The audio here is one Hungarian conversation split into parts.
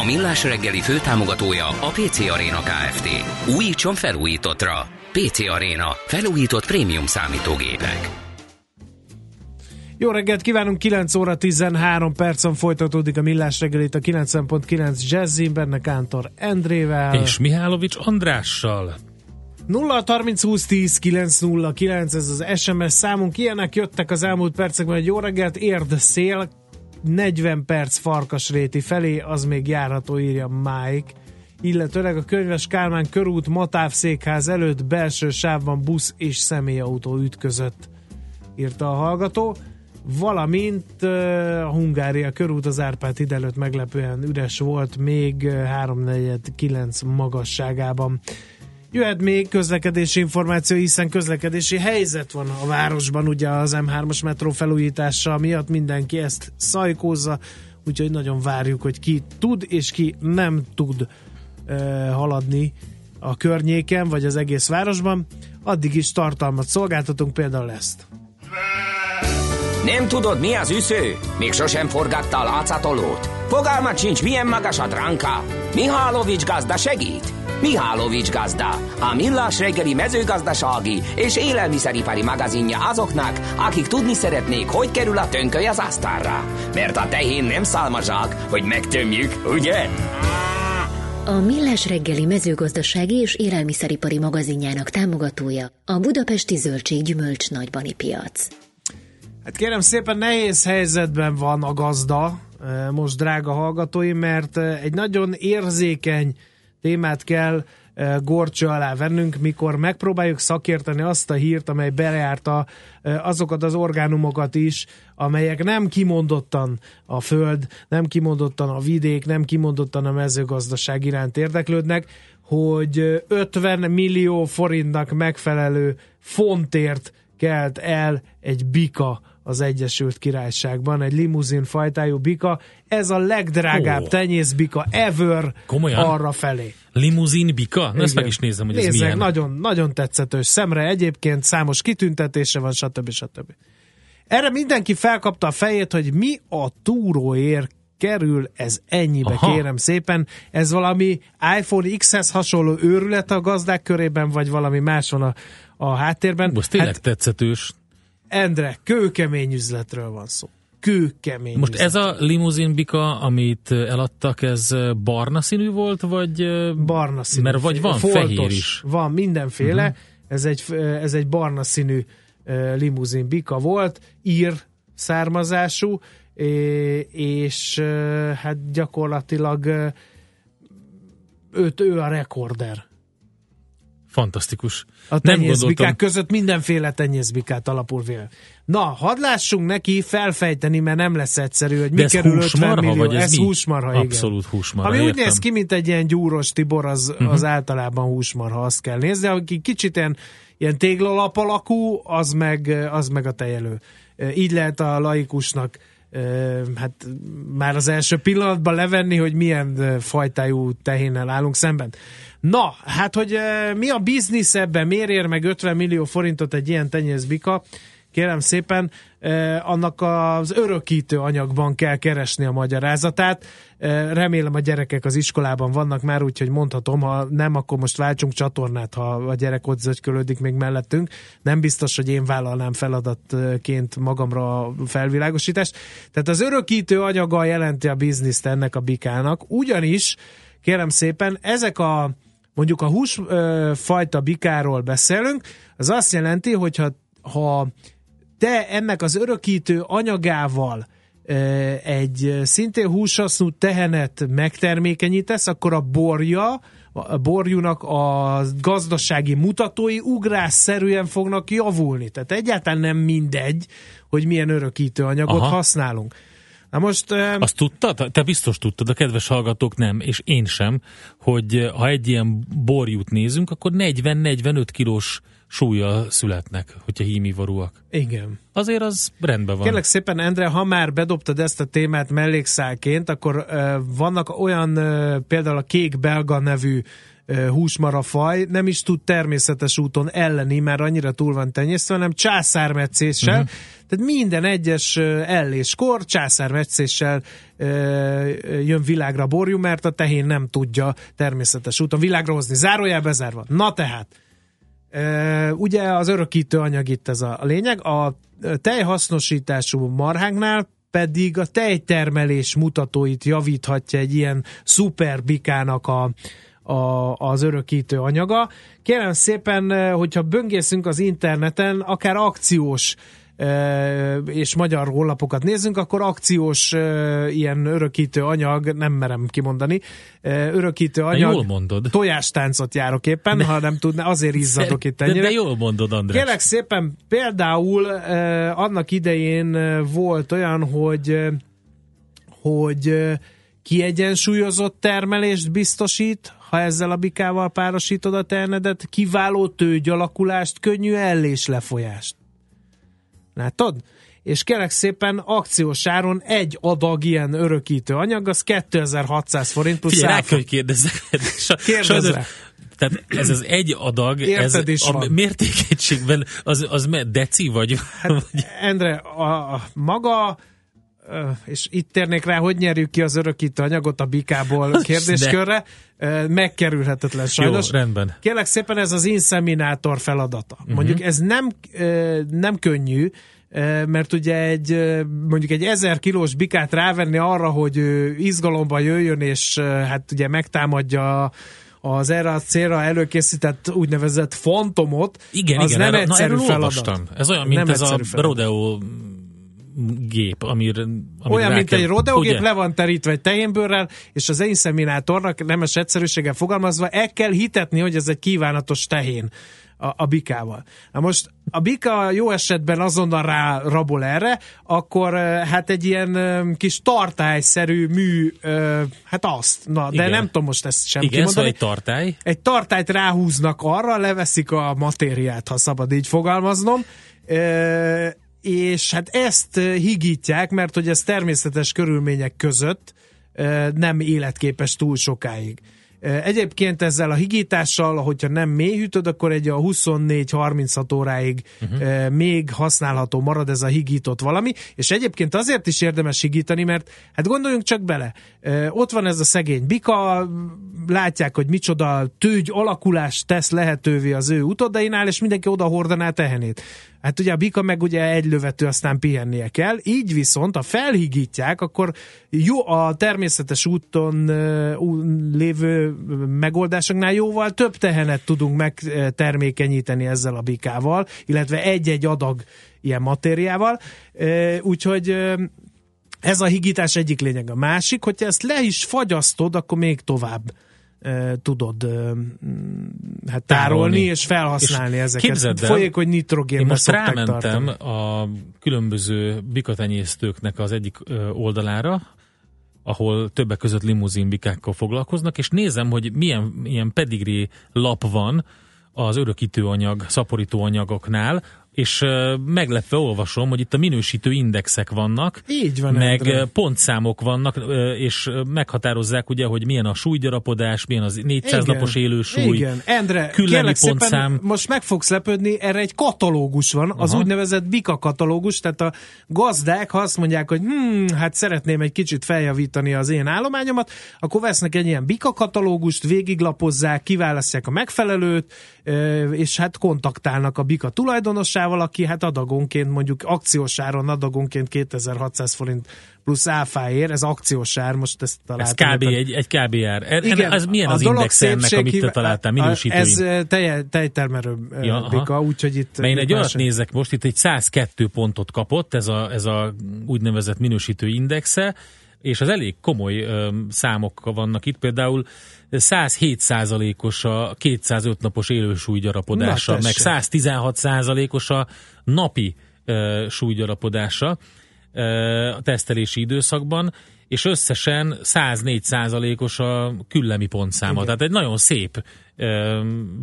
A millás reggeli főtámogatója a PC Arena Kft. Újítson felújítottra. PC Arena. Felújított prémium számítógépek. Jó reggelt kívánunk, 9 óra 13 percen folytatódik a Millás reggelit a 90.9 Jazzin, benne Kántor Endrével. És Mihálovics Andrással. 0 30 20 10 9 0 9, ez az SMS számunk. Ilyenek jöttek az elmúlt percekben, hogy jó reggelt, érd szél, 40 perc Farkasréti felé, az még járható, írja Mike. Illetőleg a könyves Kálmán körút Matáv székház előtt belső sávban busz és személyautó ütközött, írta a hallgató. Valamint a Hungária körút az Árpád híd előtt meglepően üres volt még 3-4-9 magasságában. Jöhet még közlekedési információ, hiszen közlekedési helyzet van a városban, ugye az M3-as metró felújítása miatt mindenki ezt szajkózza, úgyhogy nagyon várjuk, hogy ki tud és ki nem tud uh, haladni a környéken, vagy az egész városban. Addig is tartalmat szolgáltatunk, például ezt. Nem tudod, mi az üsző? Még sosem forgatta a látszatolót? Fogalmat sincs, milyen magas a dránka? Mihálovics gazda segít? Mihálovics gazda, a millás reggeli mezőgazdasági és élelmiszeripari magazinja azoknak, akik tudni szeretnék, hogy kerül a tönköly az asztalra. Mert a tehén nem szálmazsák, hogy megtömjük, ugye? A Millás reggeli mezőgazdasági és élelmiszeripari magazinjának támogatója a Budapesti Zöldség Gyümölcs Nagybani Piac. Hát kérem szépen nehéz helyzetben van a gazda, most drága hallgatói, mert egy nagyon érzékeny témát kell gorcső alá vennünk, mikor megpróbáljuk szakérteni azt a hírt, amely belejárta azokat az orgánumokat is, amelyek nem kimondottan a föld, nem kimondottan a vidék, nem kimondottan a mezőgazdaság iránt érdeklődnek, hogy 50 millió forintnak megfelelő fontért kelt el egy bika az Egyesült Királyságban, egy limuzin fajtájú bika. Ez a legdrágább oh. tenyészbika ever Komolyan? arra felé. Limuzin bika? Na, ezt meg is nézem, hogy Nézzek, ez milyen. Nagyon, nagyon tetszetős szemre, egyébként számos kitüntetése van, stb. stb. Erre mindenki felkapta a fejét, hogy mi a túróért kerül ez ennyibe, Aha. kérem szépen. Ez valami iPhone X-hez hasonló őrület a gazdák körében, vagy valami más van a, a háttérben. Most tényleg hát, tetszetős. Endre, kőkemény üzletről van szó. Kőkemény Most üzlet. ez a limuzin bika, amit eladtak, ez barna színű volt, vagy... Barna színű. Mert vagy van foltos, fehér is. Van mindenféle. Uh-huh. Ez, egy, ez egy barna színű limuzin bika volt, ír származású, és hát gyakorlatilag őt, ő a rekorder Fantasztikus. A tenyészbikák között mindenféle tenyészbikát alapul véle. Na, hadd lássunk neki felfejteni, mert nem lesz egyszerű, hogy mi kerül 50 millió. Vagy ez, ez mi? húsmarha, Abszolút igen. húsmarha, Ami értem. úgy néz ki, mint egy ilyen gyúros Tibor, az, uh-huh. az általában húsmarha, azt kell nézni. Aki kicsit ilyen, ilyen téglalap alakú, az meg, az meg a tejelő. Így lehet a laikusnak hát már az első pillanatban levenni, hogy milyen fajtájú tehénnel állunk szemben. Na, hát hogy mi a biznisz ebben, miért ér meg 50 millió forintot egy ilyen tenyészbika? Kérem szépen, annak az örökítő anyagban kell keresni a magyarázatát. Remélem a gyerekek az iskolában vannak már, úgyhogy mondhatom, ha nem, akkor most váltsunk csatornát, ha a gyerek ott zögykölődik még mellettünk. Nem biztos, hogy én vállalnám feladatként magamra a felvilágosítást. Tehát az örökítő anyaga jelenti a bizniszt ennek a bikának, ugyanis kérem szépen, ezek a mondjuk a húsfajta bikáról beszélünk, az azt jelenti, hogyha ha te ennek az örökítő anyagával egy szintén húsasznú tehenet megtermékenyítesz, akkor a borja, a borjúnak a gazdasági mutatói ugrásszerűen fognak javulni. Tehát egyáltalán nem mindegy, hogy milyen örökítő anyagot Aha. használunk. Na most... Azt tudtad? Te biztos tudtad, a kedves hallgatók nem, és én sem, hogy ha egy ilyen borjút nézünk, akkor 40-45 kilós súlya születnek, hogyha hímivarúak. Igen. Azért az rendben van. Kérlek szépen, Endre, ha már bedobtad ezt a témát mellékszálként, akkor uh, vannak olyan, uh, például a kék belga nevű húsmarafaj nem is tud természetes úton elleni, mert annyira túl van tenyésztve, hanem császármetszéssel. Uh-huh. Tehát minden egyes elléskor császármetszéssel jön világra borjú, mert a tehén nem tudja természetes úton világra hozni. Zárójel bezárva. Na tehát, ugye az örökítő anyag itt ez a lényeg. A tejhasznosítású marhánknál pedig a tejtermelés mutatóit javíthatja egy ilyen szuperbikának a, a, az örökítő anyaga. Kérem szépen, hogyha böngészünk az interneten, akár akciós és magyar honlapokat nézzünk, akkor akciós ilyen örökítő anyag, nem merem kimondani, örökítő anyag. jól mondod. Tojástáncot járok éppen, de, ha nem tudná, azért izzadok itt ennyire. De, de jól mondod, András. Kérlek szépen, például annak idején volt olyan, hogy hogy kiegyensúlyozott termelést biztosít, ha ezzel a bikával párosítod a ternedet, kiváló tőgyalakulást, könnyű ellés lefolyást. Látod? És kérek szépen akciós áron egy adag ilyen örökítő anyag, az 2600 forint plusz Figyelj, rá hogy kérdezzek. Kérdezz tehát ez az egy adag, Érted ez a van. mértékegységben, az, az deci vagy? Hát, Endre, a, a maga és itt térnék rá, hogy nyerjük ki az örökítő anyagot a bikából kérdéskörre, De. megkerülhetetlen sajnos. Jó, rendben. Kérlek szépen ez az inszeminátor feladata. Uh-huh. Mondjuk ez nem, nem könnyű, mert ugye egy mondjuk egy ezer kilós bikát rávenni arra, hogy izgalomba jöjjön, és hát ugye megtámadja az erre a célra előkészített úgynevezett fantomot, igen, az igen, nem erre, egyszerű na, feladat. Olvastam. Ez olyan, mint nem ez a feladat. rodeo gép, amir, amir Olyan, mint kell, egy rodeogép, le van terítve egy tehénbőrrel, és az inszeminátornak nemes egyszerűséggel fogalmazva, el kell hitetni, hogy ez egy kívánatos tehén a, a bikával. Na most a bika jó esetben azonnal rá rabol erre, akkor hát egy ilyen kis tartályszerű mű, hát azt, na, de Igen. nem tudom most ezt sem Igen, kimondani. Szóval egy tartály. Egy tartályt ráhúznak arra, leveszik a matériát, ha szabad így fogalmaznom, és hát ezt higítják, mert hogy ez természetes körülmények között nem életképes túl sokáig. Egyébként ezzel a higítással, hogyha nem mélyhűtöd, akkor egy a 24-36 óráig uh-huh. még használható marad ez a higított valami, és egyébként azért is érdemes higítani, mert hát gondoljunk csak bele, ott van ez a szegény bika, látják, hogy micsoda tőgy alakulást tesz lehetővé az ő utodainál, és mindenki oda hordaná tehenét. Hát ugye a bika meg ugye egy lövető, aztán pihennie kell, így viszont, ha felhigítják, akkor jó a természetes úton lévő megoldásoknál jóval több tehenet tudunk megtermékenyíteni ezzel a bikával, illetve egy-egy adag ilyen matériával, úgyhogy ez a higítás egyik lényeg. A másik, hogyha ezt le is fagyasztod, akkor még tovább tudod hát tárolni, tárolni és felhasználni és ezeket. Képzeld el, Folyékony nitrogénbe most rámentem tartani. a különböző bikatenyésztőknek az egyik oldalára, ahol többek között limuzinbikákkal foglalkoznak, és nézem, hogy milyen ilyen pedigree lap van az örökítőanyag, szaporítóanyagoknál, és meglepve olvasom, hogy itt a minősítő indexek vannak, Így van, meg Endre. pontszámok vannak, és meghatározzák ugye, hogy milyen a súlygyarapodás, milyen az 400 Igen. napos élősúly, Igen, Endre, kérlek pontszám. szépen, most meg fogsz lepődni, erre egy katalógus van, az Aha. úgynevezett Bika katalógus, tehát a gazdák, ha azt mondják, hogy hm, hát szeretném egy kicsit feljavítani az én állományomat, akkor vesznek egy ilyen Bika katalógust, végiglapozzák, kiválasztják a megfelelőt, és hát kontaktálnak a Bika tulajdonossával, aki hát adagonként mondjuk akciós áron adagonként 2600 forint plusz áfáért, ez akciós ár, most ezt Ez találtam. kb. egy, egy kb. ár. Er, Igen, ez milyen az index ennek, amit te találtál, a- minősítő Ez tej, tejtermelő Ja, bika, úgyhogy itt... Mert én egy olyat nézek most, itt egy 102 pontot kapott, ez a, ez a úgynevezett minősítő indexe, és az elég komoly ö, számok vannak itt, például 107 százalékos a 205 napos élősúlygyarapodása, meg tessék. 116 százalékos a napi ö, súlygyarapodása. a tesztelési időszakban, és összesen 104 százalékos a küllemi pontszáma. Igen. Tehát egy nagyon szép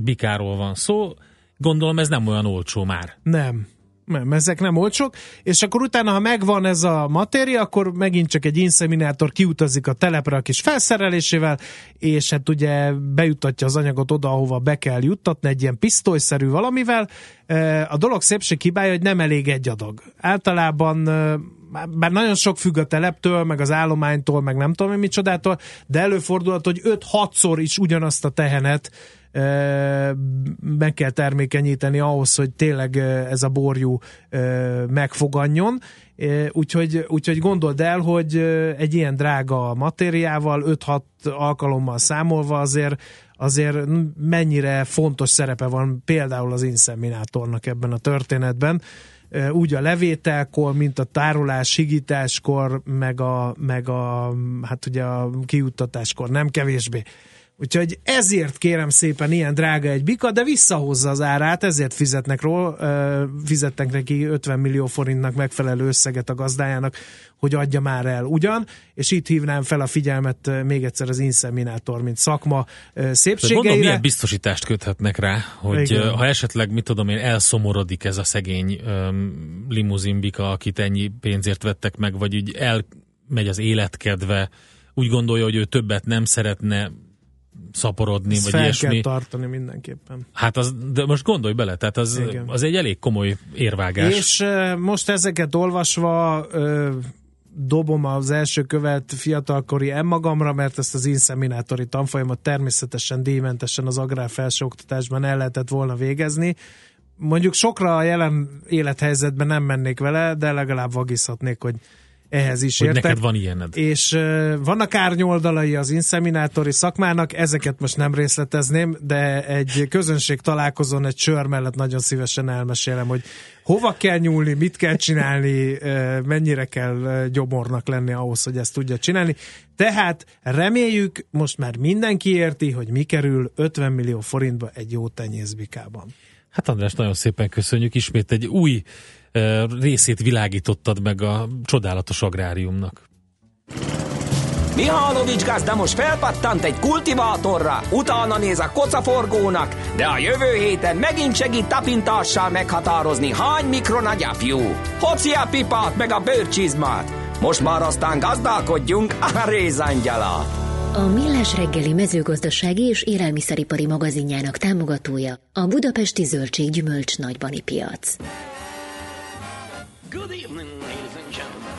bikáról van szó. Gondolom ez nem olyan olcsó már. Nem, nem, ezek nem olcsók, és akkor utána, ha megvan ez a matéria, akkor megint csak egy inszeminátor kiutazik a telepre a kis felszerelésével, és hát ugye bejutatja az anyagot oda, ahova be kell juttatni, egy ilyen pisztolyszerű valamivel. A dolog szépség hibája, hogy nem elég egy adag. Általában bár nagyon sok függ a teleptől, meg az állománytól, meg nem tudom, micsodától, de előfordulhat, hogy 5-6-szor is ugyanazt a tehenet meg kell termékenyíteni ahhoz, hogy tényleg ez a borjú megfoganjon. Úgyhogy, úgyhogy gondold el, hogy egy ilyen drága matériával 5-6 alkalommal számolva azért azért mennyire fontos szerepe van például az inszeminátornak ebben a történetben úgy a levételkor, mint a tárolás, higításkor, meg a, meg a hát ugye a kiuttatáskor nem kevésbé. Úgyhogy ezért kérem szépen ilyen drága egy bika, de visszahozza az árát, ezért fizetnek ról, fizettek neki 50 millió forintnak megfelelő összeget a gazdájának, hogy adja már el ugyan, és itt hívnám fel a figyelmet még egyszer az inszeminátor, mint szakma szépségeire. Mondom, milyen biztosítást köthetnek rá, hogy Igen. ha esetleg, mit tudom én, elszomorodik ez a szegény um, limuzinbika, akit ennyi pénzért vettek meg, vagy úgy elmegy az életkedve, úgy gondolja, hogy ő többet nem szeretne, szaporodni, Ezt vagy fel ilyesmi. kell tartani mindenképpen. Hát az, de most gondolj bele, tehát az, az egy elég komoly érvágás. És most ezeket olvasva dobom az első követ fiatalkori magamra, mert ezt az inszeminátori tanfolyamot természetesen díjmentesen az agrár felsőoktatásban el lehetett volna végezni. Mondjuk sokra a jelen élethelyzetben nem mennék vele, de legalább vagizhatnék, hogy ehhez is hogy értek. neked van ilyened. És uh, vannak árnyoldalai az inszeminátori szakmának, ezeket most nem részletezném, de egy közönség találkozón egy sör mellett nagyon szívesen elmesélem, hogy hova kell nyúlni, mit kell csinálni, uh, mennyire kell uh, gyomornak lenni ahhoz, hogy ezt tudja csinálni. Tehát reméljük, most már mindenki érti, hogy mi kerül 50 millió forintba egy jó tenyészbikában. Hát András, nagyon szépen köszönjük. Ismét egy új részét világítottad meg a csodálatos agráriumnak. Mihálovics gazda most felpattant egy kultivátorra, utána néz a kocaforgónak, de a jövő héten megint segít tapintással meghatározni, hány mikron a gyapjú. Hoci a pipát meg a bőrcsizmát. Most már aztán gazdálkodjunk a rézangyalát. A Millás reggeli mezőgazdasági és élelmiszeripari magazinjának támogatója a Budapesti Zöldség Gyümölcs Nagybani Piac. Good evening, ladies and gentlemen.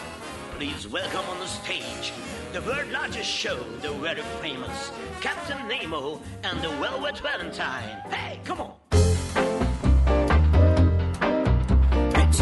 Please welcome on the stage the world largest show, the very famous Captain Nemo and the Velvet Valentine. Hey, come on. It's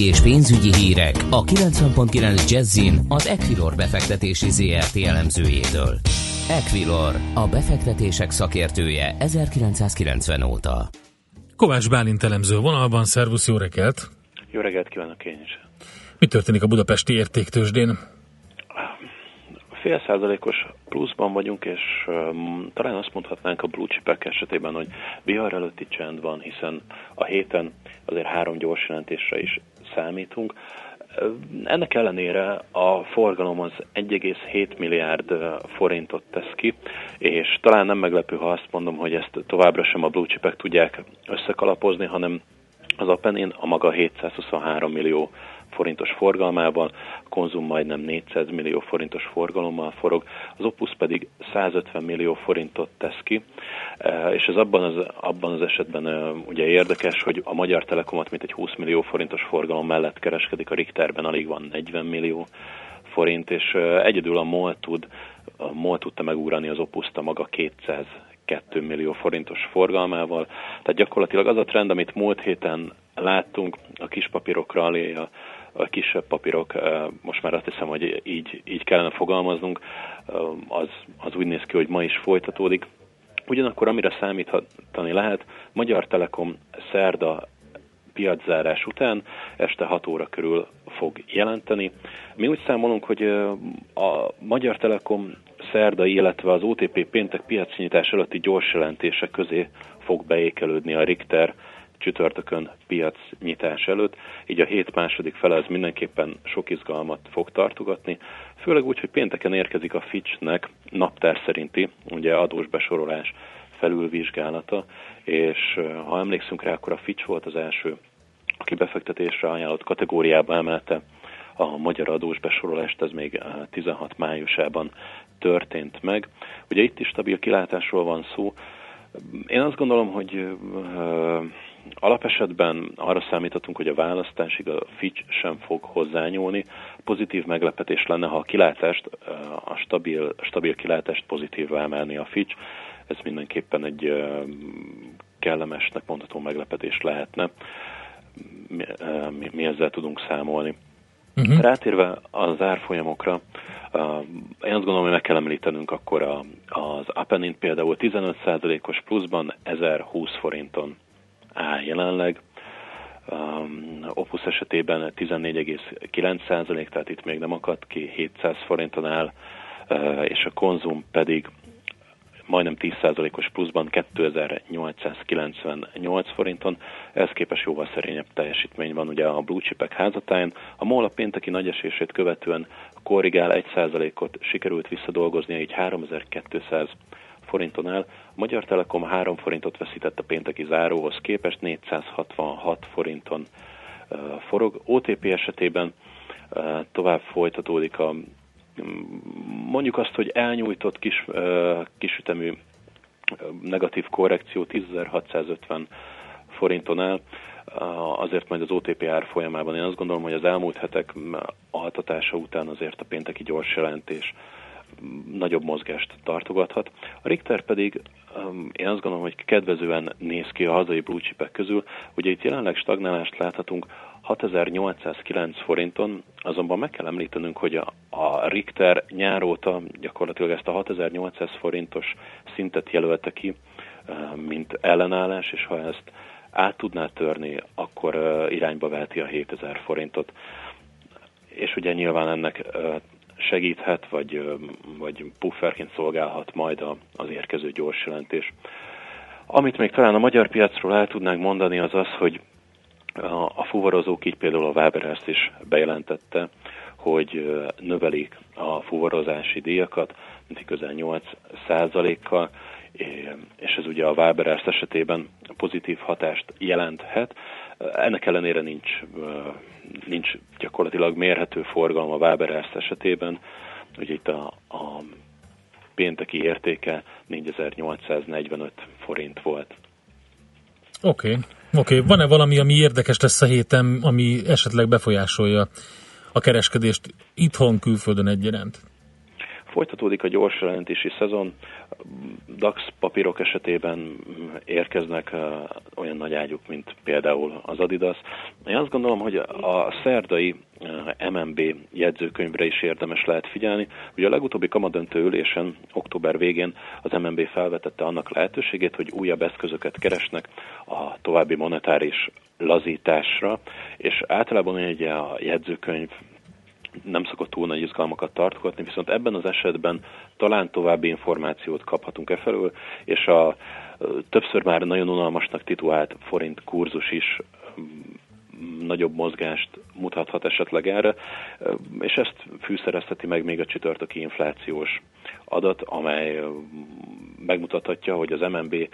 Tőzsdei és pénzügyi hírek a 90.9 Jazzin az Equilor befektetési ZRT elemzőjétől. Equilor, a befektetések szakértője 1990 óta. Kovács Bálint elemző vonalban, szervusz, jó reggelt! Jó reggelt kívánok én is! Mi történik a budapesti értéktősdén? Fél százalékos pluszban vagyunk, és um, talán azt mondhatnánk a blue chipek esetében, hogy vihar előtti csend van, hiszen a héten azért három gyors jelentésre is számítunk. Ennek ellenére a forgalom az 1,7 milliárd forintot tesz ki, és talán nem meglepő, ha azt mondom, hogy ezt továbbra sem a blue chipek tudják összekalapozni, hanem az Apenin a maga 723 millió forintos forgalmával, a konzum majdnem 400 millió forintos forgalommal forog, az Opus pedig 150 millió forintot tesz ki, e, és ez abban az, abban az esetben e, ugye érdekes, hogy a Magyar Telekomot mint egy 20 millió forintos forgalom mellett kereskedik, a Richterben alig van 40 millió forint, és e, egyedül a MOL tud, a MOL tudta megúrani az Opuszt a maga 200 2 millió forintos forgalmával. Tehát gyakorlatilag az a trend, amit múlt héten láttunk a kis papírokra, a, kisebb papírok, most már azt hiszem, hogy így, így kellene fogalmaznunk, az, az úgy néz ki, hogy ma is folytatódik. Ugyanakkor amire számítani lehet, Magyar Telekom szerda piaczárás után este 6 óra körül fog jelenteni. Mi úgy számolunk, hogy a Magyar Telekom szerda, illetve az OTP péntek piacnyitás előtti gyors jelentése közé fog beékelődni a Richter csütörtökön piac nyitás előtt, így a hét második fele az mindenképpen sok izgalmat fog tartogatni, főleg úgy, hogy pénteken érkezik a Fitchnek naptár szerinti, ugye adós felülvizsgálata, és ha emlékszünk rá, akkor a Fitch volt az első, aki befektetésre ajánlott kategóriába emelte a magyar adós besorolást, ez még 16 májusában történt meg. Ugye itt is stabil kilátásról van szó. Én azt gondolom, hogy Alapesetben arra számíthatunk, hogy a választásig a Fitch sem fog hozzányúlni. Pozitív meglepetés lenne, ha a kilátást, a stabil, stabil kilátást pozitívvá emelni a Fitch. Ez mindenképpen egy kellemesnek mondható meglepetés lehetne. Mi, mi, mi ezzel tudunk számolni. Uh-huh. Rátérve az árfolyamokra, én azt gondolom, hogy meg kell említenünk akkor a, az Apenint például 15%-os pluszban 1020 forinton áll jelenleg. Um, Opus esetében 14,9%, tehát itt még nem akadt ki, 700 forinton áll, uh, és a konzum pedig majdnem 10%-os pluszban 2898 forinton, ehhez képest jóval szerényebb teljesítmény van ugye a blue chipek házatáján. A MOL a pénteki nagyesését követően korrigál 1%-ot, sikerült visszadolgoznia, így 3200 forinton áll. A Magyar Telekom 3 forintot veszített a pénteki záróhoz képest, 466 forinton forog. OTP esetében tovább folytatódik a mondjuk azt, hogy elnyújtott kis, kisütemű negatív korrekció 10.650 forinton áll, azért majd az OTP ár folyamában én azt gondolom, hogy az elmúlt hetek altatása után azért a pénteki gyors jelentés nagyobb mozgást tartogathat. A Richter pedig um, én azt gondolom, hogy kedvezően néz ki a hazai blue közül. Ugye itt jelenleg stagnálást láthatunk 6809 forinton, azonban meg kell említenünk, hogy a, a Richter nyáróta gyakorlatilag ezt a 6800 forintos szintet jelölte ki, uh, mint ellenállás, és ha ezt át tudná törni, akkor uh, irányba veheti a 7000 forintot. És ugye nyilván ennek uh, segíthet, vagy, vagy pufferként szolgálhat majd az érkező gyors jelentés. Amit még talán a magyar piacról el tudnánk mondani, az az, hogy a fuvarozók, így például a Waberers is bejelentette, hogy növelik a fuvarozási díjakat, mint közel 8 kal és ez ugye a Waberers esetében pozitív hatást jelenthet. Ennek ellenére nincs, nincs gyakorlatilag mérhető forgalom a Waberers esetében. Ugye itt a, a pénteki értéke 4845 forint volt. Oké, okay. oké. Okay. Van-e valami, ami érdekes lesz a héten, ami esetleg befolyásolja a kereskedést itthon, külföldön egyaránt? Folytatódik a gyors jelentési szezon, DAX papírok esetében érkeznek olyan nagy ágyuk, mint például az Adidas. Én azt gondolom, hogy a szerdai MNB jegyzőkönyvre is érdemes lehet figyelni. Ugye a legutóbbi kamadöntő ülésen október végén az MNB felvetette annak lehetőségét, hogy újabb eszközöket keresnek a további monetáris lazításra, és általában ugye a jegyzőkönyv nem szokott túl nagy izgalmakat tartogatni, viszont ebben az esetben talán további információt kaphatunk e felől, és a többször már nagyon unalmasnak titulált forint kurzus is nagyobb mozgást mutathat esetleg erre, és ezt fűszerezheti meg még a csütörtöki inflációs adat, amely megmutathatja, hogy az MNB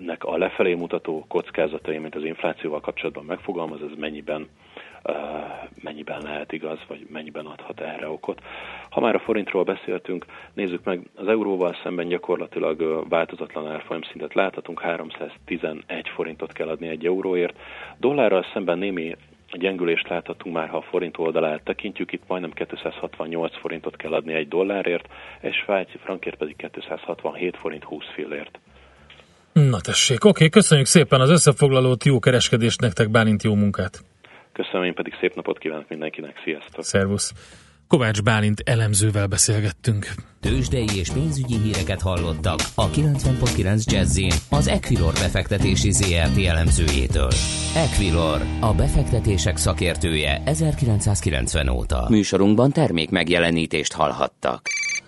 nek a lefelé mutató kockázatai, mint az inflációval kapcsolatban megfogalmaz, ez mennyiben mennyiben lehet igaz, vagy mennyiben adhat erre okot. Ha már a forintról beszéltünk, nézzük meg, az euróval szemben gyakorlatilag változatlan árfolyam szintet láthatunk, 311 forintot kell adni egy euróért. Dollárral szemben némi gyengülést láthatunk már, ha a forint oldalát tekintjük, itt majdnem 268 forintot kell adni egy dollárért, és svájci frankért pedig 267 forint 20 fillért. Na tessék, oké, köszönjük szépen az összefoglalót, jó kereskedést nektek, Bálint, jó munkát! Köszönöm, én pedig szép napot kívánok mindenkinek, sziasztok! Szervusz! Kovács Bálint elemzővel beszélgettünk. Tőzsdei és pénzügyi híreket hallottak a 90.9 jazz az Equilor befektetési ZRT elemzőjétől. Equilor, a befektetések szakértője 1990 óta. Műsorunkban termék megjelenítést hallhattak.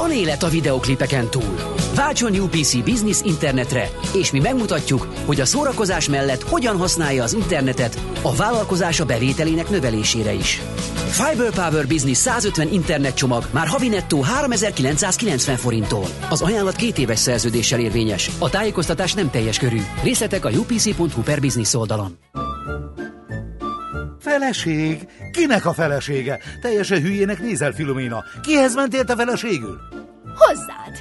Van élet a videoklipeken túl. Váltson UPC Business internetre, és mi megmutatjuk, hogy a szórakozás mellett hogyan használja az internetet a vállalkozása bevételének növelésére is. Fiber Power Business 150 internetcsomag már havi nettó 3990 forinttól. Az ajánlat két éves szerződéssel érvényes. A tájékoztatás nem teljes körű. Részletek a upc.hu per business oldalon. Feleség? Kinek a felesége? Teljesen hülyének nézel, Filoména. Kihez mentél te feleségül? Hozzád!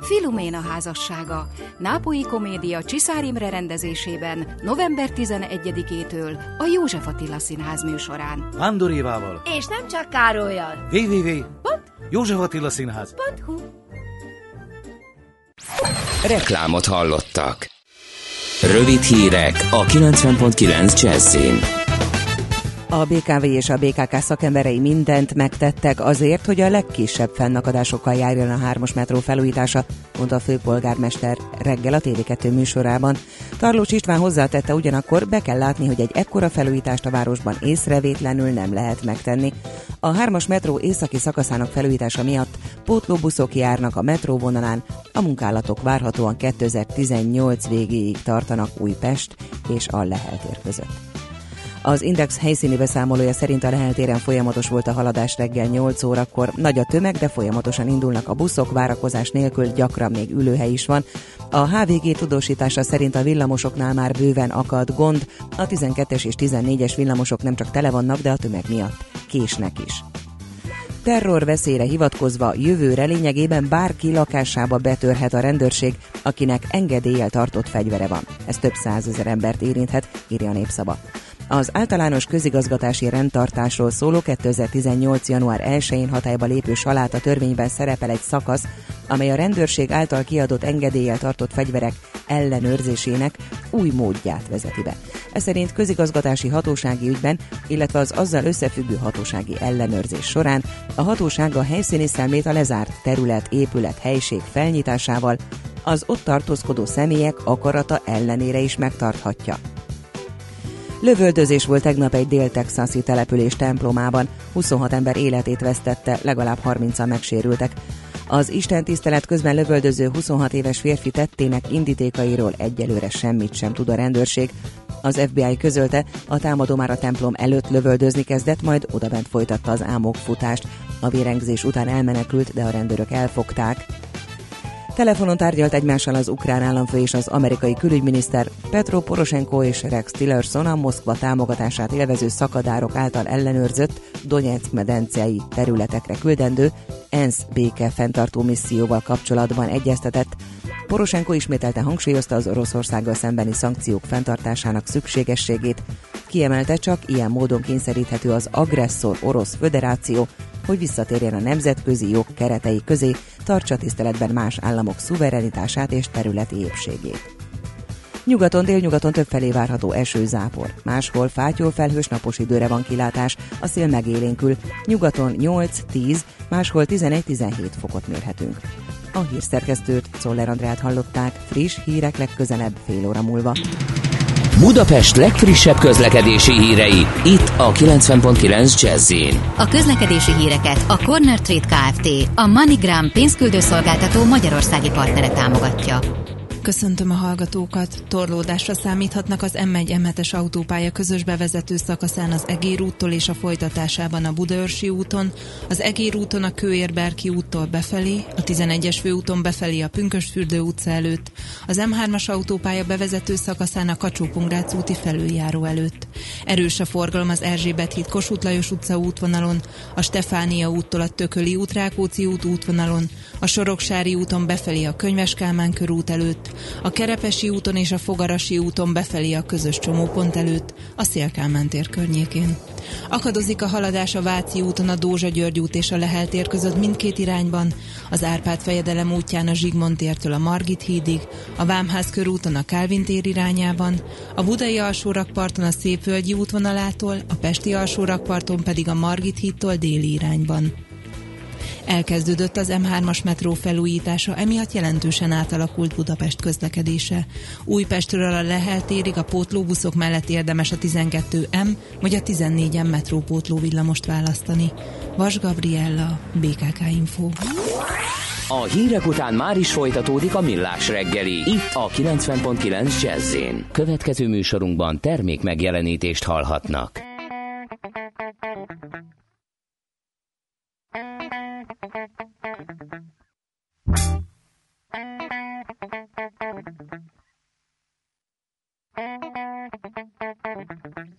Filoména házassága. Nápolyi komédia Csiszár Imre rendezésében november 11-től a József Attila Színház műsorán. Vándor Évával. És nem csak Károlyjal. www. József Attila Színház. Hu. Reklámot hallottak. Rövid hírek a 90.9 Jazzin. A BKV és a BKK szakemberei mindent megtettek azért, hogy a legkisebb fennakadásokkal járjon a hármas metró felújítása, mondta a főpolgármester reggel a TV2 műsorában. Tarlós István hozzátette ugyanakkor, be kell látni, hogy egy ekkora felújítást a városban észrevétlenül nem lehet megtenni. A hármas metró északi szakaszának felújítása miatt pótlóbuszok járnak a metróvonalán, a munkálatok várhatóan 2018 végéig tartanak Újpest és a Leheltér között. Az Index helyszíni beszámolója szerint a leheltéren folyamatos volt a haladás reggel 8 órakor. Nagy a tömeg, de folyamatosan indulnak a buszok, várakozás nélkül gyakran még ülőhely is van. A HVG tudósítása szerint a villamosoknál már bőven akad gond. A 12-es és 14-es villamosok nem csak tele vannak, de a tömeg miatt késnek is terror veszélyre hivatkozva jövőre lényegében bárki lakásába betörhet a rendőrség, akinek engedéllyel tartott fegyvere van. Ez több százezer embert érinthet, írja a népszaba. Az általános közigazgatási rendtartásról szóló 2018. január 1-én hatályba lépő saláta törvényben szerepel egy szakasz, amely a rendőrség által kiadott engedéllyel tartott fegyverek ellenőrzésének új módját vezeti be. Ez szerint közigazgatási hatósági ügyben, illetve az azzal összefüggő hatósági ellenőrzés során a hatóság a helyszíni szemét a lezárt terület, épület, helység felnyitásával az ott tartózkodó személyek akarata ellenére is megtarthatja. Lövöldözés volt tegnap egy dél-texasi település templomában. 26 ember életét vesztette, legalább 30-an megsérültek. Az Isten tisztelet közben lövöldöző 26 éves férfi tettének indítékairól egyelőre semmit sem tud a rendőrség. Az FBI közölte, a támadó már a templom előtt lövöldözni kezdett, majd odabent folytatta az álmok futást. A vérengzés után elmenekült, de a rendőrök elfogták. Telefonon tárgyalt egymással az ukrán államfő és az amerikai külügyminiszter Petro Poroshenko és Rex Tillerson a Moszkva támogatását élvező szakadárok által ellenőrzött Donetsk medencei területekre küldendő ENSZ béke fenntartó misszióval kapcsolatban egyeztetett. Poroshenko ismételte hangsúlyozta az Oroszországgal szembeni szankciók fenntartásának szükségességét, kiemelte csak ilyen módon kényszeríthető az agresszor Orosz Föderáció hogy visszatérjen a nemzetközi jog keretei közé, tartsa tiszteletben más államok szuverenitását és területi épségét. Nyugaton, délnyugaton többfelé várható esőzápor. Máshol fátyol felhős napos időre van kilátás, a szél megélénkül. Nyugaton 8-10, máshol 11-17 fokot mérhetünk. A hírszerkesztőt, Czoller Andrát hallották, friss hírek legközelebb fél óra múlva. Budapest legfrissebb közlekedési hírei, itt a 90.9 jazz A közlekedési híreket a Corner Trade Kft. a MoneyGram pénzküldőszolgáltató magyarországi partnere támogatja. Köszöntöm a hallgatókat! Torlódásra számíthatnak az M1 M7-es autópálya közös bevezető szakaszán az Egér úttól és a folytatásában a Budaörsi úton, az Egér úton a Kőérberki úttól befelé, a 11-es főúton befelé a Pünkösfürdő utca előtt, az M3-as autópálya bevezető szakaszán a kacsó úti felüljáró előtt. Erős a forgalom az Erzsébet híd Kossuth Lajos utca útvonalon, a Stefánia úttól a Tököli út Rákóczi út útvonalon, a Soroksári úton befelé a Könyves Kálmán körút előtt, a Kerepesi úton és a Fogarasi úton befelé a közös csomópont előtt, a Szélkálmán tér környékén. Akadozik a haladás a Váci úton a Dózsa György út és a Lehel tér között mindkét irányban, az Árpád fejedelem útján a Zsigmond tértől a Margit hídig, a Vámház körúton a Kálvin tér irányában, a Budai alsórakparton a Szépvölgyi útvonalától, a Pesti alsórakparton pedig a Margit hídtól déli irányban. Elkezdődött az M3-as metró felújítása, emiatt jelentősen átalakult Budapest közlekedése. Újpestről a Lehel térig a pótlóbuszok mellett érdemes a 12M vagy a 14M metrópótló villamost választani. Vas Gabriella, BKK Info. A hírek után már is folytatódik a millás reggeli, itt a 90.9 jazz Következő műsorunkban termék megjelenítést hallhatnak. Thank you.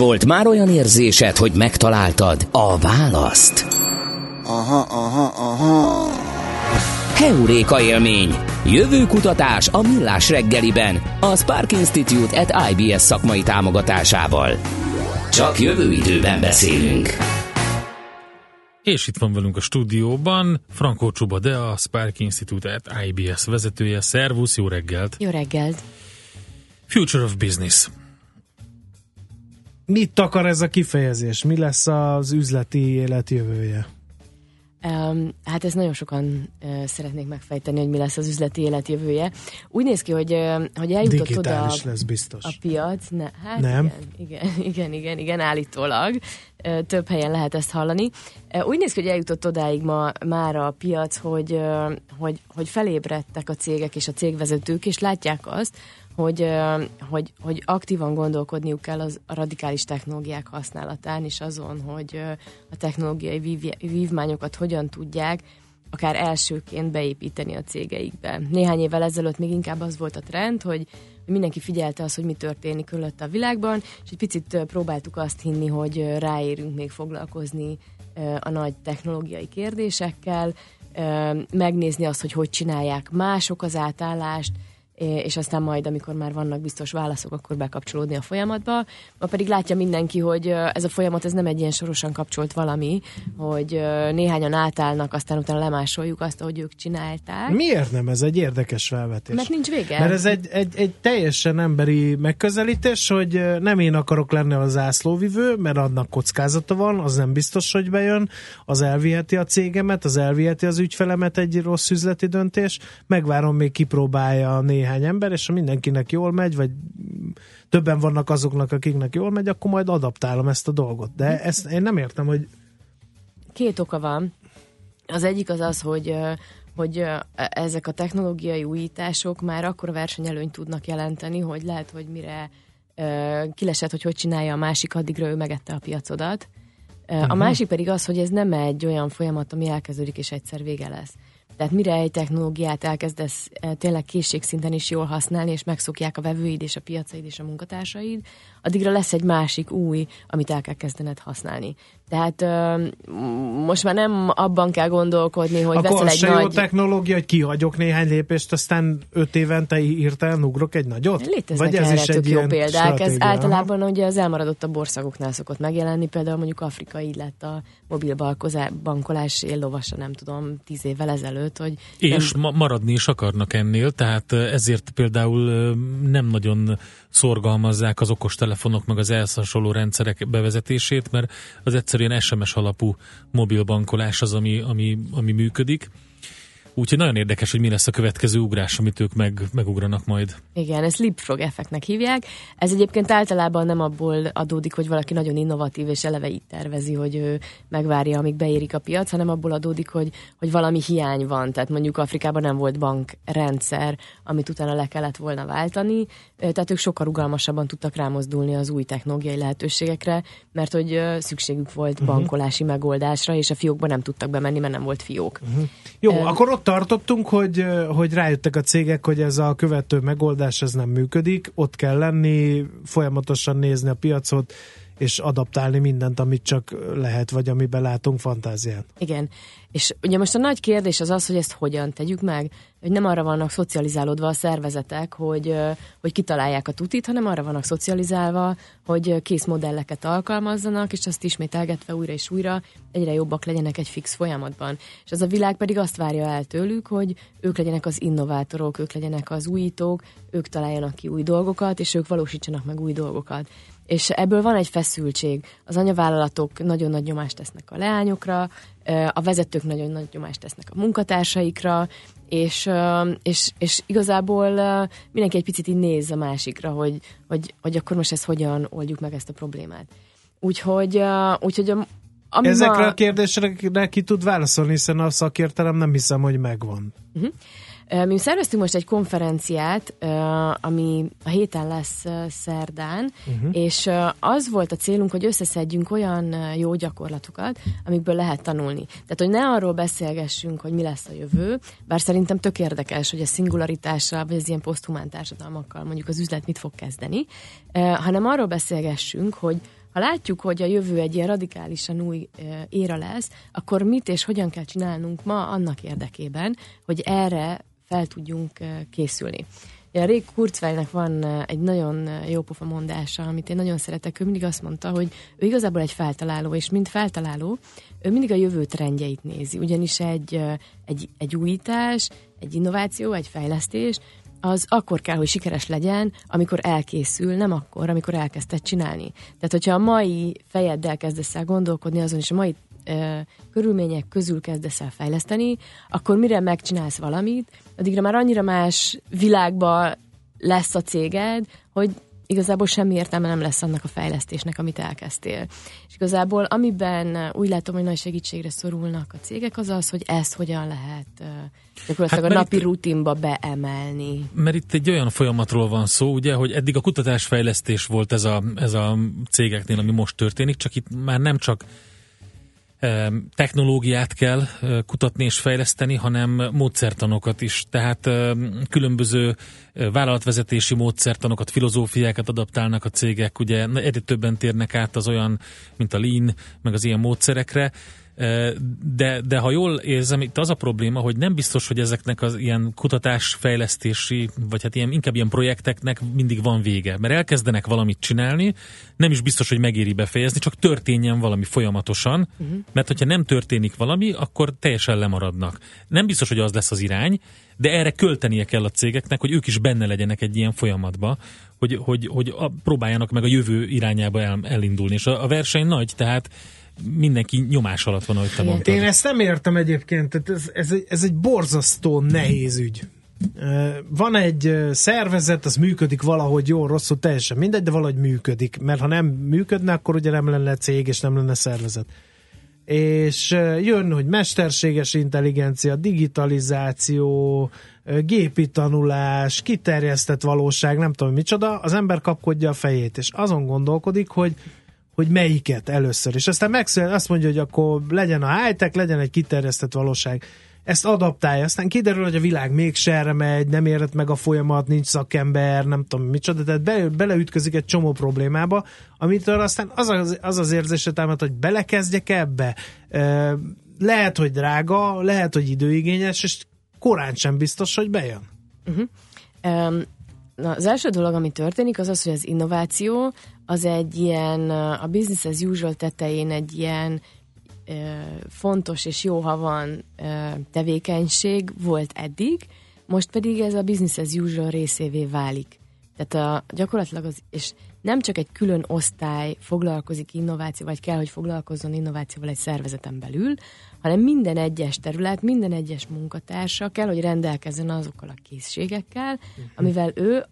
Volt már olyan érzésed, hogy megtaláltad a választ? Aha, aha, aha. Heuréka élmény. Jövő kutatás a Millás reggeliben. A Spark Institute at IBS szakmai támogatásával. Csak jövő időben beszélünk. És itt van velünk a stúdióban Frankó Csuba, de a Spark Institute at IBS vezetője. Szervusz, jó reggelt! Jó reggelt! Future of Business. Mit akar ez a kifejezés? Mi lesz az üzleti élet jövője? Um, hát ezt nagyon sokan uh, szeretnék megfejteni, hogy mi lesz az üzleti élet jövője. Úgy néz ki, hogy, uh, hogy eljutott Digitális oda lesz biztos. a piac. Ne, hát Nem? Igen, igen, igen, igen, igen állítólag. Több helyen lehet ezt hallani. Úgy néz ki, hogy eljutott odáig ma már a piac, hogy, hogy, hogy felébredtek a cégek és a cégvezetők, és látják azt, hogy, hogy, hogy aktívan gondolkodniuk kell az, a radikális technológiák használatán, és azon, hogy a technológiai vív, vívmányokat hogyan tudják akár elsőként beépíteni a cégeikbe. Néhány évvel ezelőtt még inkább az volt a trend, hogy mindenki figyelte azt, hogy mi történik körülött a világban, és egy picit próbáltuk azt hinni, hogy ráérünk még foglalkozni a nagy technológiai kérdésekkel, megnézni azt, hogy hogy csinálják mások az átállást, és aztán majd, amikor már vannak biztos válaszok, akkor bekapcsolódni a folyamatba. Ma pedig látja mindenki, hogy ez a folyamat ez nem egy ilyen sorosan kapcsolt valami, hogy néhányan átállnak, aztán utána lemásoljuk azt, ahogy ők csinálták. Miért nem? Ez egy érdekes felvetés. Mert nincs vége. Mert ez egy, egy, egy teljesen emberi megközelítés, hogy nem én akarok lenni a zászlóvivő, mert annak kockázata van, az nem biztos, hogy bejön, az elviheti a cégemet, az elviheti az ügyfelemet egy rossz üzleti döntés, megvárom még kipróbálja néhány néhány ember, és ha mindenkinek jól megy, vagy többen vannak azoknak, akiknek jól megy, akkor majd adaptálom ezt a dolgot. De ezt én nem értem, hogy... Két oka van. Az egyik az az, hogy hogy ezek a technológiai újítások már akkor versenyelőnyt tudnak jelenteni, hogy lehet, hogy mire kilesett, hogy hogy csinálja a másik, addigra ő megette a piacodat. A uh-huh. másik pedig az, hogy ez nem egy olyan folyamat, ami elkezdődik és egyszer vége lesz. Tehát mire egy technológiát elkezdesz eh, tényleg készségszinten is jól használni, és megszokják a vevőid és a piacaid és a munkatársaid, addigra lesz egy másik új, amit el kell kezdened használni. Tehát uh, most már nem abban kell gondolkodni, hogy Akkor veszel egy nagy... jó technológia, hogy kihagyok néhány lépést, aztán öt évente hirtelen ugrok egy nagyot? Léteznek Vagy ez erre is tök egy jó példák. Ez általában ugye az elmaradottabb országoknál szokott megjelenni, például mondjuk Afrika így lett a mobil bankolás éllovasa, nem tudom, tíz évvel ezelőtt. Hogy és nem... ma- maradni is akarnak ennél, tehát ezért például nem nagyon szorgalmazzák az okostelefonok meg az ehhez rendszerek bevezetését, mert az egyszerűen SMS alapú mobilbankolás az, ami, ami, ami működik. Úgyhogy nagyon érdekes, hogy mi lesz a következő ugrás, amit ők meg, megugranak majd. Igen, ezt leapfrog effektnek hívják. Ez egyébként általában nem abból adódik, hogy valaki nagyon innovatív és eleve így tervezi, hogy ő megvárja, amíg beérik a piac, hanem abból adódik, hogy, hogy valami hiány van. Tehát mondjuk Afrikában nem volt bankrendszer, amit utána le kellett volna váltani, tehát ők sokkal rugalmasabban tudtak rámozdulni az új technológiai lehetőségekre, mert hogy szükségük volt uh-huh. bankolási megoldásra, és a fiókba nem tudtak bemenni, mert nem volt fiók. Uh-huh. Jó, um, akkor ott tartottunk, hogy, hogy rájöttek a cégek, hogy ez a követő megoldás ez nem működik, ott kell lenni, folyamatosan nézni a piacot, és adaptálni mindent, amit csak lehet, vagy amiben látunk fantáziát. Igen. És ugye most a nagy kérdés az az, hogy ezt hogyan tegyük meg, hogy nem arra vannak szocializálódva a szervezetek, hogy, hogy kitalálják a tutit, hanem arra vannak szocializálva, hogy kész modelleket alkalmazzanak, és azt ismételgetve újra és újra egyre jobbak legyenek egy fix folyamatban. És az a világ pedig azt várja el tőlük, hogy ők legyenek az innovátorok, ők legyenek az újítók, ők találjanak ki új dolgokat, és ők valósítsanak meg új dolgokat és ebből van egy feszültség. Az anyavállalatok nagyon nagy nyomást tesznek a leányokra, a vezetők nagyon nagy nyomást tesznek a munkatársaikra, és, és, és igazából mindenki egy picit így néz a másikra, hogy, hogy, hogy akkor most ezt hogyan oldjuk meg ezt a problémát. Úgyhogy, úgyhogy a, ami Ezekre ma... a kérdésekre ki tud válaszolni, hiszen a szakértelem nem hiszem, hogy megvan. Uh-huh. Mi szerveztünk most egy konferenciát, ami a héten lesz szerdán, uh-huh. és az volt a célunk, hogy összeszedjünk olyan jó gyakorlatokat, amikből lehet tanulni. Tehát, hogy ne arról beszélgessünk, hogy mi lesz a jövő, bár szerintem tök érdekes, hogy a szingularitással, vagy az ilyen poszthumán társadalmakkal mondjuk az üzlet mit fog kezdeni, hanem arról beszélgessünk, hogy ha látjuk, hogy a jövő egy ilyen radikálisan új éra lesz, akkor mit és hogyan kell csinálnunk ma annak érdekében, hogy erre fel tudjunk készülni. Ja, Ray Kurzweilnek van egy nagyon jó pofa mondása, amit én nagyon szeretek. Ő mindig azt mondta, hogy ő igazából egy feltaláló, és mint feltaláló, ő mindig a jövő trendjeit nézi. Ugyanis egy, egy, egy újítás, egy innováció, egy fejlesztés, az akkor kell, hogy sikeres legyen, amikor elkészül, nem akkor, amikor elkezdted csinálni. Tehát, hogyha a mai fejeddel kezdesz el gondolkodni azon, és a mai ö, körülmények közül kezdesz el fejleszteni, akkor mire megcsinálsz valamit, addigra már annyira más világba lesz a céged, hogy igazából semmi értelme nem lesz annak a fejlesztésnek, amit elkezdtél. És igazából amiben úgy látom, hogy nagy segítségre szorulnak a cégek, az az, hogy ezt hogyan lehet gyakorlatilag hát, a napi itt, rutinba beemelni. Mert itt egy olyan folyamatról van szó, ugye, hogy eddig a kutatásfejlesztés volt ez a, ez a cégeknél, ami most történik, csak itt már nem csak technológiát kell kutatni és fejleszteni, hanem módszertanokat is. Tehát különböző vállalatvezetési módszertanokat, filozófiákat adaptálnak a cégek, ugye egyre többen térnek át az olyan, mint a lean, meg az ilyen módszerekre, de, de ha jól érzem, itt az a probléma, hogy nem biztos, hogy ezeknek az ilyen kutatásfejlesztési, vagy hát ilyen, inkább ilyen projekteknek mindig van vége. Mert elkezdenek valamit csinálni, nem is biztos, hogy megéri befejezni, csak történjen valami folyamatosan, uh-huh. mert hogyha nem történik valami, akkor teljesen lemaradnak. Nem biztos, hogy az lesz az irány, de erre költenie kell a cégeknek, hogy ők is benne legyenek egy ilyen folyamatba, hogy, hogy, hogy a, próbáljanak meg a jövő irányába el, elindulni. És a, a verseny nagy, tehát mindenki nyomás alatt van, ahogy te mondtad. Én ezt nem értem egyébként, tehát ez, ez, egy, ez egy borzasztó nehéz ügy. Van egy szervezet, az működik valahogy jó, rosszul, teljesen mindegy, de valahogy működik, mert ha nem működne, akkor ugye nem lenne cég, és nem lenne szervezet. És jön, hogy mesterséges intelligencia, digitalizáció, gépi tanulás, kiterjesztett valóság, nem tudom micsoda, az ember kapkodja a fejét, és azon gondolkodik, hogy hogy melyiket először. És aztán megszületett, azt mondja, hogy akkor legyen a high-tech, legyen egy kiterjesztett valóság. Ezt adaptálja, aztán kiderül, hogy a világ mégse erre megy, nem érett meg a folyamat, nincs szakember, nem tudom micsoda, tehát be, beleütközik egy csomó problémába, amitől aztán az az, az, az érzése támad, hogy belekezdjek ebbe. Lehet, hogy drága, lehet, hogy időigényes, és korán sem biztos, hogy bejön. Uh-huh. Um, na, az első dolog, ami történik, az az, hogy az innováció az egy ilyen, a business as usual tetején egy ilyen fontos és jó, ha van tevékenység volt eddig, most pedig ez a business as usual részévé válik. Tehát a, gyakorlatilag az, és nem csak egy külön osztály foglalkozik innováció, vagy kell, hogy foglalkozzon innovációval egy szervezeten belül, hanem minden egyes terület, minden egyes munkatársa kell, hogy rendelkezzen azokkal a készségekkel, uh-huh. amivel ő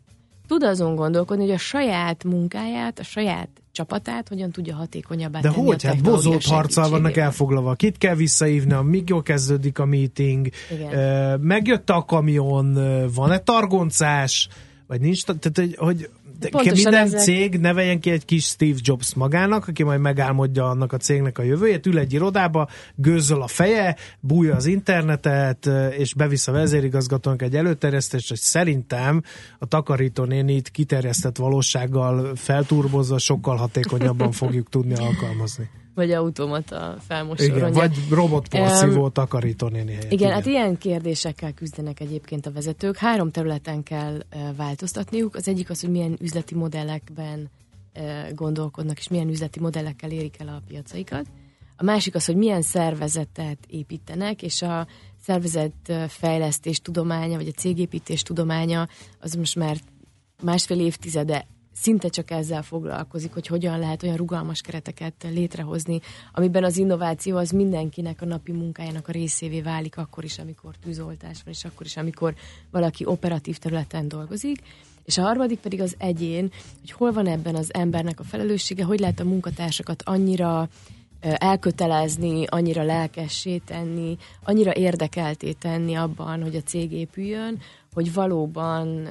tud azon gondolkodni, hogy a saját munkáját, a saját csapatát hogyan tudja hatékonyabbá De tenni hogy? Hát bozolt harccal vannak elfoglalva. Kit kell visszaívni, jól kezdődik a meeting, Igen. megjött a kamion, van-e targoncás, vagy nincs, tehát hogy, hogy de minden ezek... cég neveljen ki egy kis Steve Jobs magának, aki majd megálmodja annak a cégnek a jövőjét, ül egy irodába, gőzöl a feje, bújja az internetet, és bevisz a vezérigazgatónak egy előterjesztést, hogy szerintem a takarító nénit kiterjesztett valósággal felturbozva sokkal hatékonyabban fogjuk tudni alkalmazni vagy automata felmosó Igen, vagy robotporszívó um, takarítónéni helyett. Igen, igen, hát ilyen kérdésekkel küzdenek egyébként a vezetők. Három területen kell változtatniuk. Az egyik az, hogy milyen üzleti modellekben gondolkodnak, és milyen üzleti modellekkel érik el a piacaikat. A másik az, hogy milyen szervezetet építenek, és a szervezet fejlesztés tudománya, vagy a cégépítés tudománya, az most már másfél évtizede szinte csak ezzel foglalkozik, hogy hogyan lehet olyan rugalmas kereteket létrehozni, amiben az innováció az mindenkinek a napi munkájának a részévé válik, akkor is, amikor tűzoltás van, és akkor is, amikor valaki operatív területen dolgozik. És a harmadik pedig az egyén, hogy hol van ebben az embernek a felelőssége, hogy lehet a munkatársakat annyira elkötelezni, annyira lelkessé tenni, annyira érdekelté tenni abban, hogy a cég épüljön, hogy valóban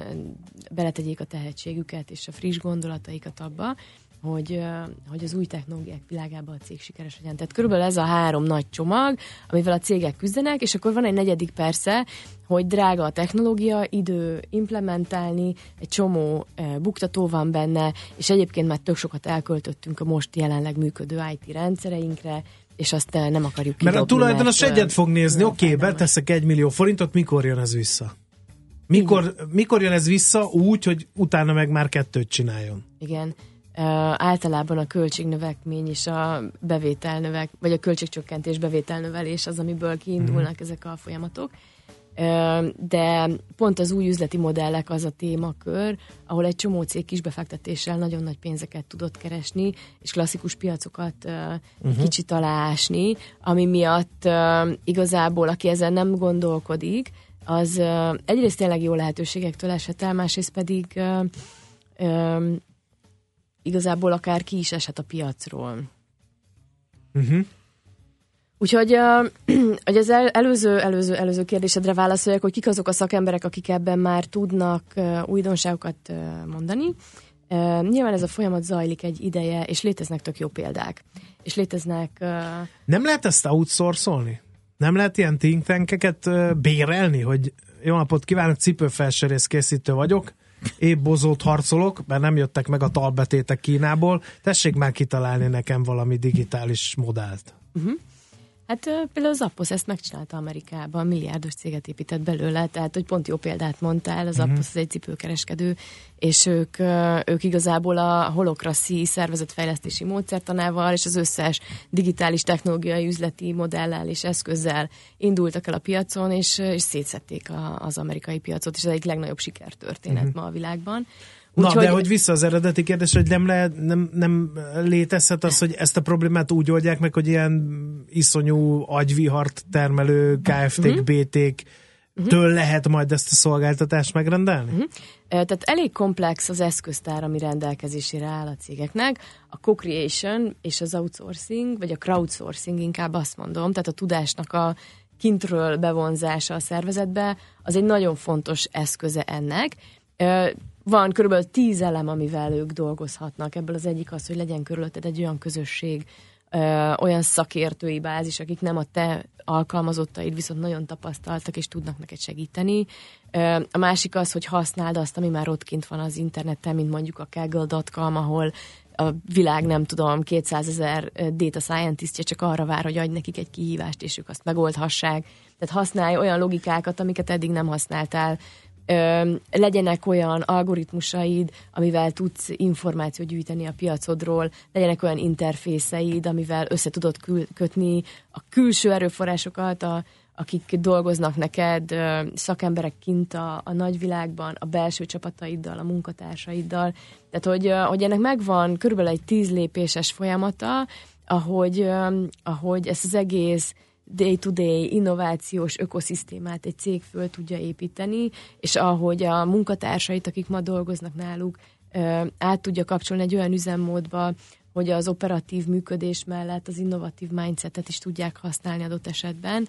beletegyék a tehetségüket és a friss gondolataikat abba, hogy, hogy az új technológiák világában a cég sikeres legyen. Tehát körülbelül ez a három nagy csomag, amivel a cégek küzdenek, és akkor van egy negyedik persze, hogy drága a technológia, idő implementálni, egy csomó buktató van benne, és egyébként már tök sokat elköltöttünk a most jelenleg működő IT rendszereinkre, és azt nem akarjuk. Mert a tulajdonos egyet fog nézni, oké, okay, beteszek egy millió forintot, mikor jön ez vissza? Mikor, mikor jön ez vissza úgy, hogy utána meg már kettőt csináljon? Igen. Uh, általában a költségnövekmény és a bevételnövek, vagy a költségcsökkentés bevételnövelés az, amiből kiindulnak mm. ezek a folyamatok. Uh, de pont az új üzleti modellek az a témakör, ahol egy csomó cég kisbefektetéssel nagyon nagy pénzeket tudott keresni, és klasszikus piacokat uh, uh-huh. kicsit alásni, ami miatt uh, igazából, aki ezen nem gondolkodik, az egyrészt tényleg jó lehetőségektől esett el, másrészt pedig igazából akár ki is eshet a piacról. Uh-huh. Úgyhogy hogy az el, előző, előző, előző kérdésedre válaszoljak, hogy kik azok a szakemberek, akik ebben már tudnak újdonságokat mondani. Nyilván ez a folyamat zajlik egy ideje, és léteznek tök jó példák. És léteznek... Nem lehet ezt outsourcolni? Nem lehet ilyen think tankeket bérelni, hogy jó napot kívánok, cipőfelserész készítő vagyok, épp bozót harcolok, mert nem jöttek meg a talbetétek Kínából, tessék már kitalálni nekem valami digitális modellt. Uh-huh. Hát például az Appos ezt megcsinálta Amerikában, milliárdos céget épített belőle, tehát hogy pont jó példát mondtál, az uh-huh. Appos az egy cipőkereskedő, és ők, ők igazából a holokraszi szervezetfejlesztési módszertanával és az összes digitális technológiai üzleti modellel és eszközzel indultak el a piacon, és, és szétszették a, az amerikai piacot, és ez egy legnagyobb sikertörténet uh-huh. ma a világban. Na, Úgyhogy... de hogy vissza az eredeti kérdés, hogy nem, lehet, nem, nem létezhet az, hogy ezt a problémát úgy oldják meg, hogy ilyen iszonyú agyvihart termelő KFT-k, uh-huh. BT-k től lehet majd ezt a szolgáltatást megrendelni? Uh-huh. Tehát elég komplex az eszköztár, ami rendelkezésére áll a cégeknek. A co-creation és az outsourcing, vagy a crowdsourcing inkább azt mondom, tehát a tudásnak a kintről bevonzása a szervezetbe, az egy nagyon fontos eszköze ennek van körülbelül tíz elem, amivel ők dolgozhatnak. Ebből az egyik az, hogy legyen körülötted egy olyan közösség, ö, olyan szakértői bázis, akik nem a te alkalmazottaid, viszont nagyon tapasztaltak és tudnak neked segíteni. Ö, a másik az, hogy használd azt, ami már ott kint van az interneten, mint mondjuk a kaggle.com, ahol a világ, nem tudom, 200 ezer data scientistje csak arra vár, hogy adj nekik egy kihívást, és ők azt megoldhassák. Tehát használj olyan logikákat, amiket eddig nem használtál ö, legyenek olyan algoritmusaid, amivel tudsz információt gyűjteni a piacodról, legyenek olyan interfészeid, amivel össze tudod kül- kötni a külső erőforrásokat, a, akik dolgoznak neked, ö, szakemberek kint a, a nagyvilágban, a belső csapataiddal, a munkatársaiddal. Tehát, hogy, ö, hogy ennek megvan körülbelül egy tíz lépéses folyamata, ahogy, ö, ahogy ezt az egész day-to-day innovációs ökoszisztémát egy cég föl tudja építeni, és ahogy a munkatársait, akik ma dolgoznak náluk, át tudja kapcsolni egy olyan üzemmódba, hogy az operatív működés mellett az innovatív mindsetet is tudják használni adott esetben,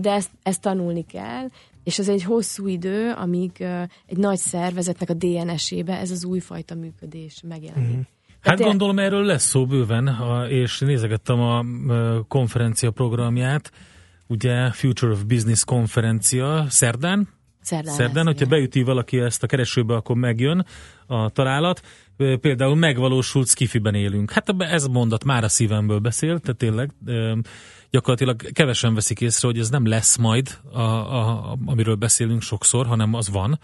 de ezt, ezt tanulni kell, és ez egy hosszú idő, amíg egy nagy szervezetnek a DNS-ébe ez az újfajta működés megjelenik. Mm-hmm. Hát te... gondolom erről lesz szó bőven, és nézegettem a konferencia programját, ugye Future of Business konferencia. Szerdán, Szerdán, Szerdán? Hogyha beüti valaki ezt a keresőbe, akkor megjön a találat. Például megvalósult skifiben élünk. Hát ez mondat már a szívemből beszél, tehát tényleg gyakorlatilag kevesen veszik észre, hogy ez nem lesz majd, a, a, amiről beszélünk sokszor, hanem az van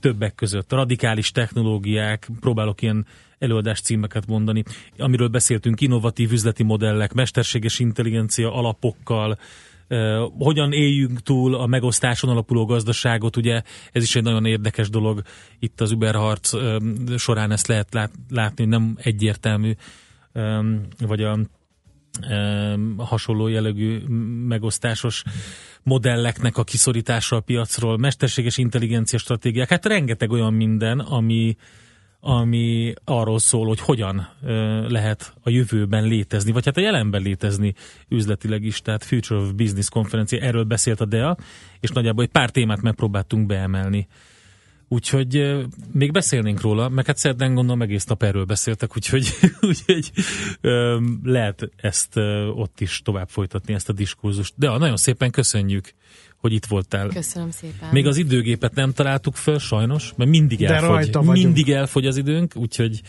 többek között. Radikális technológiák, próbálok ilyen előadás címeket mondani, amiről beszéltünk, innovatív üzleti modellek, mesterséges intelligencia alapokkal, hogyan éljünk túl a megosztáson alapuló gazdaságot, ugye ez is egy nagyon érdekes dolog, itt az Uberharc során ezt lehet látni, nem egyértelmű, vagy a hasonló jellegű megosztásos modelleknek a kiszorítása a piacról, mesterséges intelligencia stratégiák, hát rengeteg olyan minden, ami, ami arról szól, hogy hogyan lehet a jövőben létezni, vagy hát a jelenben létezni üzletileg is, tehát Future of Business konferencia, erről beszélt a DEA, és nagyjából egy pár témát megpróbáltunk beemelni. Úgyhogy még beszélnénk róla, meg hát szerdán gondolom egész nap erről beszéltek, úgyhogy, úgyhogy lehet ezt ott is tovább folytatni, ezt a diskurzust. De nagyon szépen köszönjük, hogy itt voltál. Köszönöm szépen. Még az időgépet nem találtuk föl, sajnos, mert mindig De elfogy, mindig elfogy az időnk, úgyhogy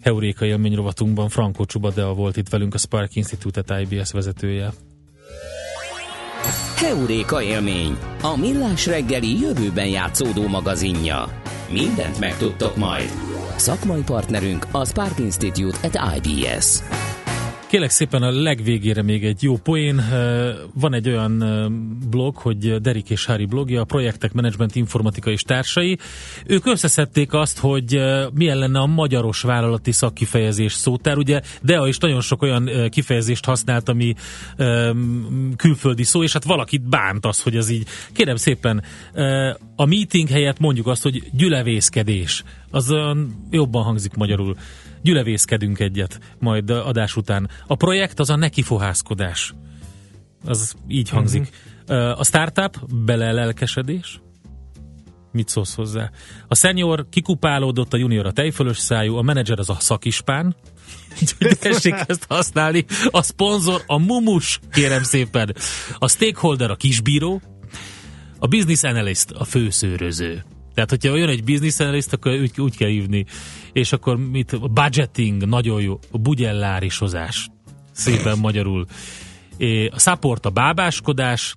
Heuréka élmény rovatunkban Franco Csubadea volt itt velünk, a Spark Institute IBS vezetője. Heuréka élmény, a millás reggeli jövőben játszódó magazinja. Mindent megtudtok majd. Szakmai partnerünk a Spark Institute at IBS. Kélek szépen a legvégére még egy jó poén. Van egy olyan blog, hogy Derik és Hári blogja, a projektek menedzsment informatika és társai. Ők összeszedték azt, hogy milyen lenne a magyaros vállalati szakkifejezés szótár. Ugye Dea is nagyon sok olyan kifejezést használt, ami külföldi szó, és hát valakit bánt az, hogy ez így. Kérem szépen, a meeting helyett mondjuk azt, hogy gyülevészkedés. Az olyan jobban hangzik magyarul gyülevészkedünk egyet majd adás után. A projekt az a nekifohászkodás. Az így hangzik. Uh-huh. A startup belelelkesedés. Mit szólsz hozzá? A senior kikupálódott, a junior a tejfölös szájú, a menedzser az a szakispán. Tessék ezt használni. A szponzor a mumus, kérem szépen. A stakeholder a kisbíró. A business analyst a főszőröző. Tehát, hogyha jön egy business analyst, akkor úgy, úgy kell hívni. És akkor mit? Budgeting, nagyon jó. Bugyellárisozás. Szépen magyarul. É, A support a bábáskodás,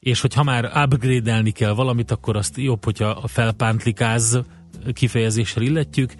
és hogyha már upgrade-elni kell valamit, akkor azt jobb, hogyha a felpántlikáz kifejezéssel illetjük,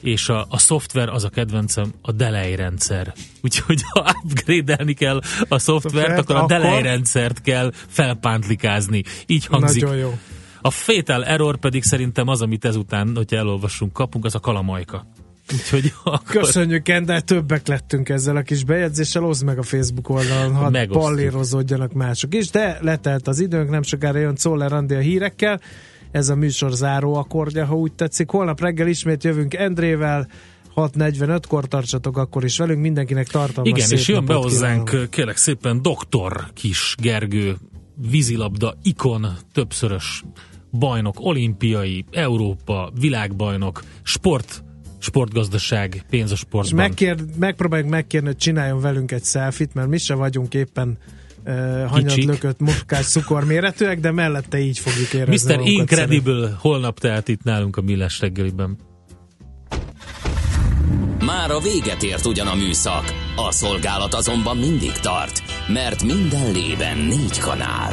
és a, a szoftver, az a kedvencem, a delay rendszer. Úgyhogy ha upgrade-elni kell a szoftvert, Szoftvert, akkor a akkor- delay rendszert kell felpántlikázni. Így hangzik. Nagyon jó. A fatal error pedig szerintem az, amit ezután, hogyha elolvassunk, kapunk, az a kalamajka. Úgyhogy akkor... Köszönjük, Ken, többek lettünk ezzel a kis bejegyzéssel, oszd meg a Facebook oldalon, hadd Megosztjuk. pallérozódjanak mások is, de letelt az időnk, nem sokára jön Czoller Andi a hírekkel, ez a műsor záró akkordja, ha úgy tetszik. Holnap reggel ismét jövünk Endrével, 6.45-kor tartsatok akkor is velünk, mindenkinek tartalmas Igen, és jön be hozzánk, kérlek szépen, doktor Kis Gergő, vízilabda ikon, többszörös bajnok, olimpiai, Európa, világbajnok, sport, sportgazdaság, pénz a sportban. megkér, megpróbáljuk megkérni, hogy csináljon velünk egy selfit, mert mi se vagyunk éppen uh, hanyat Kicsik. lökött muskás cukorméretűek, de mellette így fogjuk érezni Mr. Incredible holnap tehát itt nálunk a Millás reggeliben. Már a véget ért ugyan a műszak, a szolgálat azonban mindig tart, mert minden lében négy kanál.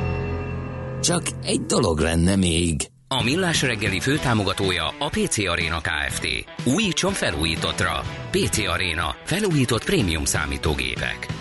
Csak egy dolog lenne még. A Millás reggeli főtámogatója a PC Arena Kft. Újítson felújítottra. PC Arena. Felújított prémium számítógépek.